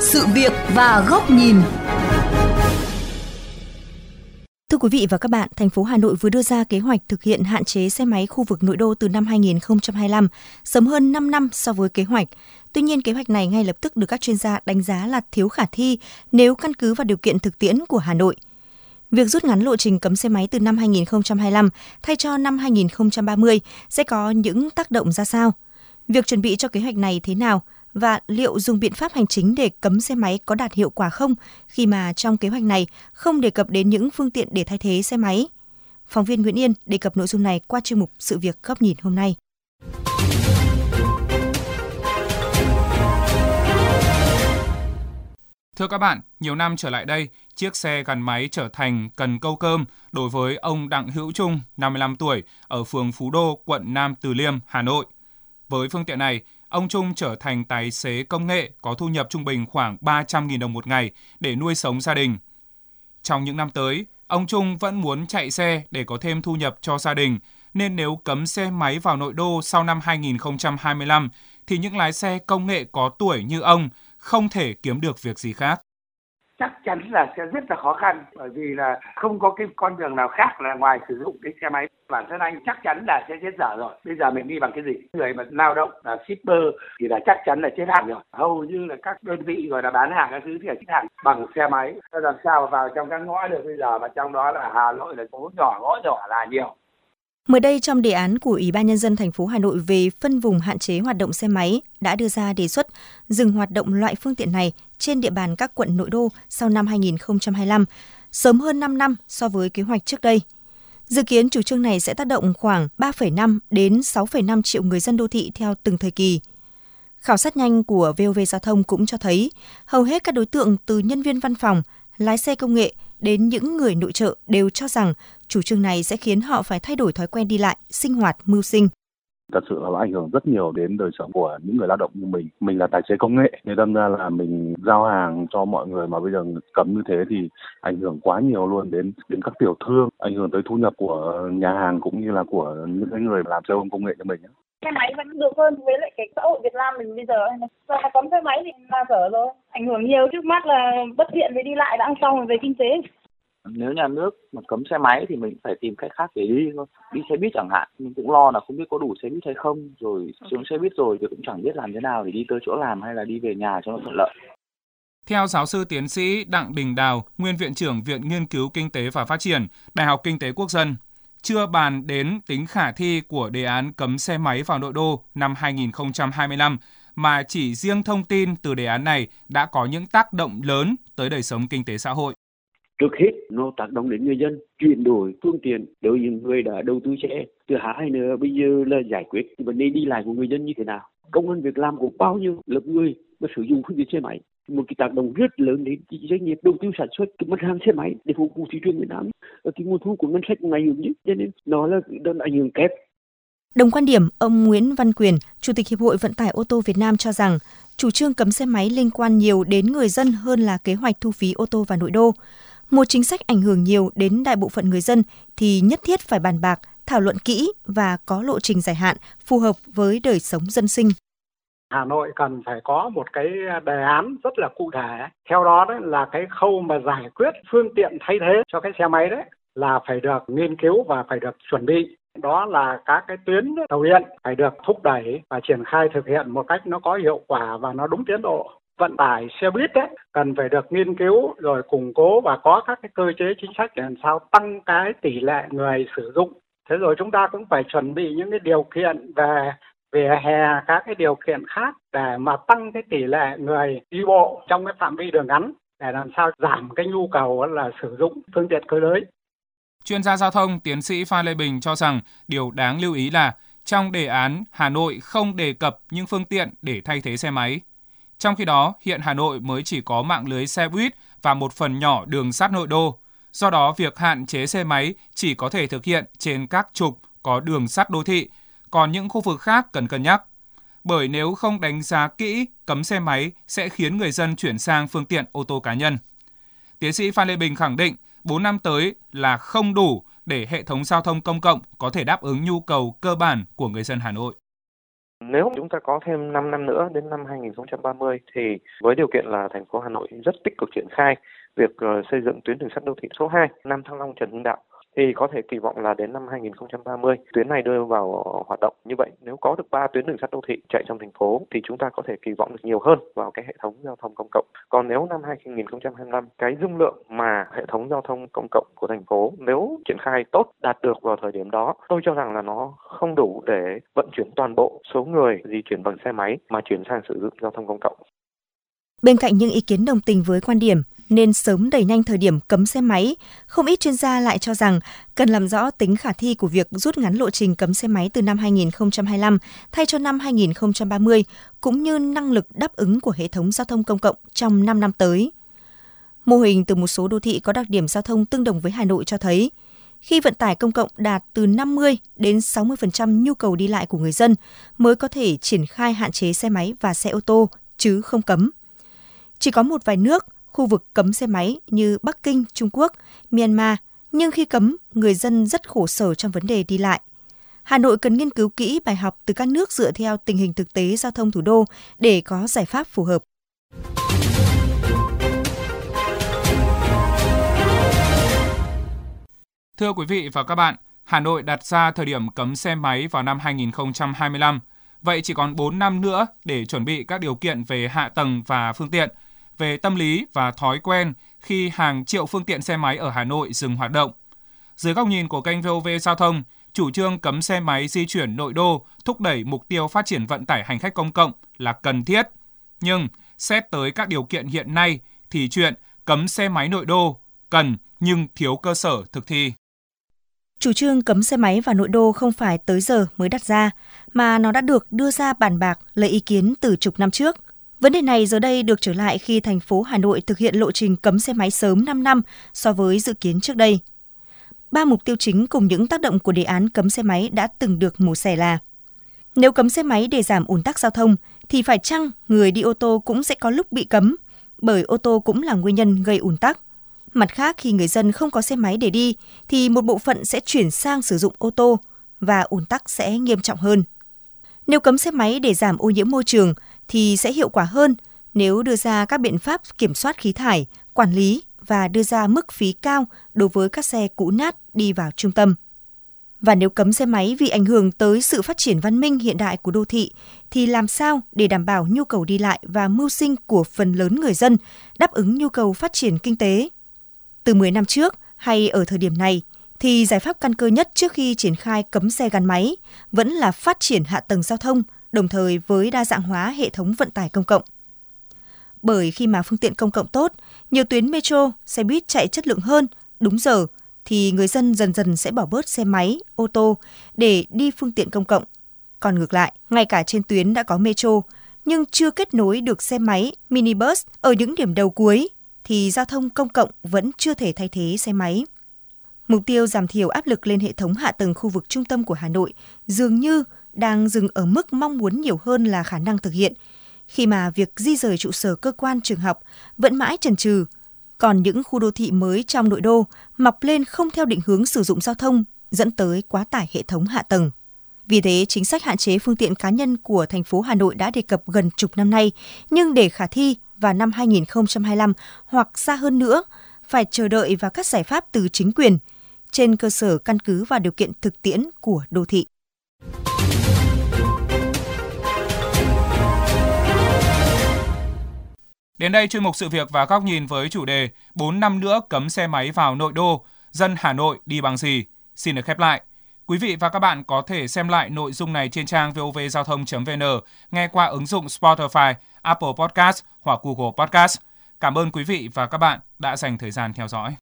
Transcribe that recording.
Sự việc và góc nhìn. Thưa quý vị và các bạn, thành phố Hà Nội vừa đưa ra kế hoạch thực hiện hạn chế xe máy khu vực nội đô từ năm 2025, sớm hơn 5 năm so với kế hoạch. Tuy nhiên, kế hoạch này ngay lập tức được các chuyên gia đánh giá là thiếu khả thi nếu căn cứ vào điều kiện thực tiễn của Hà Nội. Việc rút ngắn lộ trình cấm xe máy từ năm 2025 thay cho năm 2030 sẽ có những tác động ra sao? Việc chuẩn bị cho kế hoạch này thế nào? và liệu dùng biện pháp hành chính để cấm xe máy có đạt hiệu quả không, khi mà trong kế hoạch này không đề cập đến những phương tiện để thay thế xe máy. Phóng viên Nguyễn Yên đề cập nội dung này qua chuyên mục Sự việc góc nhìn hôm nay. Thưa các bạn, nhiều năm trở lại đây, chiếc xe gắn máy trở thành cần câu cơm đối với ông Đặng Hữu Trung, 55 tuổi, ở phường Phú Đô, quận Nam Từ Liêm, Hà Nội. Với phương tiện này, ông Trung trở thành tài xế công nghệ có thu nhập trung bình khoảng 300.000 đồng một ngày để nuôi sống gia đình. Trong những năm tới, ông Trung vẫn muốn chạy xe để có thêm thu nhập cho gia đình, nên nếu cấm xe máy vào nội đô sau năm 2025 thì những lái xe công nghệ có tuổi như ông không thể kiếm được việc gì khác. Chắc chắn là sẽ rất là khó khăn, bởi vì là không có cái con đường nào khác là ngoài sử dụng cái xe máy. Bản thân anh chắc chắn là sẽ chết dở rồi. Bây giờ mình đi bằng cái gì? Người mà lao động là shipper thì là chắc chắn là chết hàng rồi. Hầu như là các đơn vị gọi là bán hàng các thứ thì là chết hàng bằng xe máy. Làm sao vào trong các ngõ được bây giờ mà trong đó là Hà Nội là phố nhỏ, ngõ nhỏ là nhiều. Mới đây trong đề án của Ủy ban nhân dân thành phố Hà Nội về phân vùng hạn chế hoạt động xe máy đã đưa ra đề xuất dừng hoạt động loại phương tiện này trên địa bàn các quận nội đô sau năm 2025, sớm hơn 5 năm so với kế hoạch trước đây. Dự kiến chủ trương này sẽ tác động khoảng 3,5 đến 6,5 triệu người dân đô thị theo từng thời kỳ. Khảo sát nhanh của VOV Giao thông cũng cho thấy hầu hết các đối tượng từ nhân viên văn phòng, lái xe công nghệ đến những người nội trợ đều cho rằng chủ trương này sẽ khiến họ phải thay đổi thói quen đi lại, sinh hoạt, mưu sinh. Thật sự là ảnh hưởng rất nhiều đến đời sống của những người lao động như mình. Mình là tài xế công nghệ nên đâm ra là mình giao hàng cho mọi người mà bây giờ cấm như thế thì ảnh hưởng quá nhiều luôn đến đến các tiểu thương ảnh hưởng tới thu nhập của nhà hàng cũng như là của những người làm xe ôm công nghệ cho mình xe máy vẫn được hơn với lại cái xã hội Việt Nam mình bây giờ và cấm xe máy thì là dở rồi. Ảnh hưởng nhiều trước mắt là bất tiện về đi lại đã xong rồi về kinh tế nếu nhà nước mà cấm xe máy thì mình phải tìm cách khác để đi thôi. Đi xe buýt chẳng hạn mình cũng lo là không biết có đủ xe buýt hay không rồi xuống xe buýt rồi thì cũng chẳng biết làm thế nào để đi tới chỗ làm hay là đi về nhà cho nó thuận lợi. Theo giáo sư tiến sĩ Đặng Đình Đào, nguyên viện trưởng Viện Nghiên cứu Kinh tế và Phát triển, Đại học Kinh tế Quốc dân, chưa bàn đến tính khả thi của đề án cấm xe máy vào nội đô năm 2025, mà chỉ riêng thông tin từ đề án này đã có những tác động lớn tới đời sống kinh tế xã hội. Trước hết, nó tác động đến người dân, chuyển đổi phương tiện đối với người đã đầu tư xe. Thứ hai nữa, bây giờ là giải quyết vấn đề đi lại của người dân như thế nào. Công an việc làm của bao nhiêu lớp người mà sử dụng phương tiện xe máy một cái tác động rất lớn đến cái doanh nghiệp đầu tư sản xuất cái mặt hàng xe máy để phục vụ thị trường Việt Nam cái nguồn thu của ngân sách ngày hưởng nhất cho nên nó là đơn ảnh hưởng kép Đồng quan điểm, ông Nguyễn Văn Quyền, Chủ tịch Hiệp hội Vận tải ô tô Việt Nam cho rằng chủ trương cấm xe máy liên quan nhiều đến người dân hơn là kế hoạch thu phí ô tô vào nội đô một chính sách ảnh hưởng nhiều đến đại bộ phận người dân thì nhất thiết phải bàn bạc, thảo luận kỹ và có lộ trình dài hạn phù hợp với đời sống dân sinh. Hà Nội cần phải có một cái đề án rất là cụ thể. Theo đó đấy là cái khâu mà giải quyết phương tiện thay thế cho cái xe máy đấy là phải được nghiên cứu và phải được chuẩn bị. Đó là các cái tuyến tàu điện phải được thúc đẩy và triển khai thực hiện một cách nó có hiệu quả và nó đúng tiến độ vận tải xe buýt đấy cần phải được nghiên cứu rồi củng cố và có các cái cơ chế chính sách để làm sao tăng cái tỷ lệ người sử dụng. Thế rồi chúng ta cũng phải chuẩn bị những cái điều kiện về về hè, các cái điều kiện khác để mà tăng cái tỷ lệ người đi bộ trong cái phạm vi đường ngắn để làm sao giảm cái nhu cầu là sử dụng phương tiện cơ giới. Chuyên gia giao thông tiến sĩ Phan Lê Bình cho rằng điều đáng lưu ý là trong đề án Hà Nội không đề cập những phương tiện để thay thế xe máy. Trong khi đó, hiện Hà Nội mới chỉ có mạng lưới xe buýt và một phần nhỏ đường sắt nội đô. Do đó, việc hạn chế xe máy chỉ có thể thực hiện trên các trục có đường sắt đô thị, còn những khu vực khác cần cân nhắc. Bởi nếu không đánh giá kỹ, cấm xe máy sẽ khiến người dân chuyển sang phương tiện ô tô cá nhân. Tiến sĩ Phan Lê Bình khẳng định 4 năm tới là không đủ để hệ thống giao thông công cộng có thể đáp ứng nhu cầu cơ bản của người dân Hà Nội. Nếu chúng ta có thêm 5 năm nữa, đến năm 2030 thì với điều kiện là thành phố Hà Nội rất tích cực triển khai việc ờ, xây dựng tuyến đường sắt đô thị số 2 Nam Thăng Long Trần Hưng Đạo thì có thể kỳ vọng là đến năm 2030 tuyến này đưa vào hoạt động. Như vậy nếu có được 3 tuyến đường sắt đô thị chạy trong thành phố thì chúng ta có thể kỳ vọng được nhiều hơn vào cái hệ thống giao thông công cộng. Còn nếu năm 2025 cái dung lượng mà hệ thống giao thông công cộng của thành phố nếu triển khai tốt đạt được vào thời điểm đó, tôi cho rằng là nó không đủ để vận chuyển toàn bộ số người di chuyển bằng xe máy mà chuyển sang sử dụng giao thông công cộng. Bên cạnh những ý kiến đồng tình với quan điểm nên sớm đẩy nhanh thời điểm cấm xe máy, không ít chuyên gia lại cho rằng cần làm rõ tính khả thi của việc rút ngắn lộ trình cấm xe máy từ năm 2025 thay cho năm 2030, cũng như năng lực đáp ứng của hệ thống giao thông công cộng trong 5 năm tới. Mô hình từ một số đô thị có đặc điểm giao thông tương đồng với Hà Nội cho thấy, khi vận tải công cộng đạt từ 50 đến 60% nhu cầu đi lại của người dân mới có thể triển khai hạn chế xe máy và xe ô tô chứ không cấm. Chỉ có một vài nước, khu vực cấm xe máy như Bắc Kinh, Trung Quốc, Myanmar, nhưng khi cấm, người dân rất khổ sở trong vấn đề đi lại. Hà Nội cần nghiên cứu kỹ bài học từ các nước dựa theo tình hình thực tế giao thông thủ đô để có giải pháp phù hợp. Thưa quý vị và các bạn, Hà Nội đặt ra thời điểm cấm xe máy vào năm 2025. Vậy chỉ còn 4 năm nữa để chuẩn bị các điều kiện về hạ tầng và phương tiện – về tâm lý và thói quen khi hàng triệu phương tiện xe máy ở Hà Nội dừng hoạt động. Dưới góc nhìn của kênh VOV Giao thông, chủ trương cấm xe máy di chuyển nội đô thúc đẩy mục tiêu phát triển vận tải hành khách công cộng là cần thiết. Nhưng xét tới các điều kiện hiện nay thì chuyện cấm xe máy nội đô cần nhưng thiếu cơ sở thực thi. Chủ trương cấm xe máy vào nội đô không phải tới giờ mới đặt ra, mà nó đã được đưa ra bàn bạc lấy ý kiến từ chục năm trước – Vấn đề này giờ đây được trở lại khi thành phố Hà Nội thực hiện lộ trình cấm xe máy sớm 5 năm so với dự kiến trước đây. Ba mục tiêu chính cùng những tác động của đề án cấm xe máy đã từng được mổ xẻ là Nếu cấm xe máy để giảm ùn tắc giao thông thì phải chăng người đi ô tô cũng sẽ có lúc bị cấm, bởi ô tô cũng là nguyên nhân gây ùn tắc. Mặt khác, khi người dân không có xe máy để đi thì một bộ phận sẽ chuyển sang sử dụng ô tô và ùn tắc sẽ nghiêm trọng hơn. Nếu cấm xe máy để giảm ô nhiễm môi trường thì sẽ hiệu quả hơn nếu đưa ra các biện pháp kiểm soát khí thải, quản lý và đưa ra mức phí cao đối với các xe cũ nát đi vào trung tâm. Và nếu cấm xe máy vì ảnh hưởng tới sự phát triển văn minh hiện đại của đô thị, thì làm sao để đảm bảo nhu cầu đi lại và mưu sinh của phần lớn người dân đáp ứng nhu cầu phát triển kinh tế? Từ 10 năm trước hay ở thời điểm này, thì giải pháp căn cơ nhất trước khi triển khai cấm xe gắn máy vẫn là phát triển hạ tầng giao thông, đồng thời với đa dạng hóa hệ thống vận tải công cộng. Bởi khi mà phương tiện công cộng tốt, nhiều tuyến metro, xe buýt chạy chất lượng hơn, đúng giờ, thì người dân dần dần sẽ bỏ bớt xe máy, ô tô để đi phương tiện công cộng. Còn ngược lại, ngay cả trên tuyến đã có metro, nhưng chưa kết nối được xe máy, minibus ở những điểm đầu cuối, thì giao thông công cộng vẫn chưa thể thay thế xe máy. Mục tiêu giảm thiểu áp lực lên hệ thống hạ tầng khu vực trung tâm của Hà Nội dường như đang dừng ở mức mong muốn nhiều hơn là khả năng thực hiện, khi mà việc di rời trụ sở cơ quan trường học vẫn mãi trần trừ. Còn những khu đô thị mới trong nội đô mọc lên không theo định hướng sử dụng giao thông, dẫn tới quá tải hệ thống hạ tầng. Vì thế, chính sách hạn chế phương tiện cá nhân của thành phố Hà Nội đã đề cập gần chục năm nay, nhưng để khả thi vào năm 2025 hoặc xa hơn nữa, phải chờ đợi vào các giải pháp từ chính quyền, trên cơ sở căn cứ vào điều kiện thực tiễn của đô thị. Đến đây chuyên mục sự việc và góc nhìn với chủ đề 4 năm nữa cấm xe máy vào nội đô, dân Hà Nội đi bằng gì? Xin được khép lại. Quý vị và các bạn có thể xem lại nội dung này trên trang vovgiao thông.vn, nghe qua ứng dụng Spotify, Apple Podcast hoặc Google Podcast. Cảm ơn quý vị và các bạn đã dành thời gian theo dõi.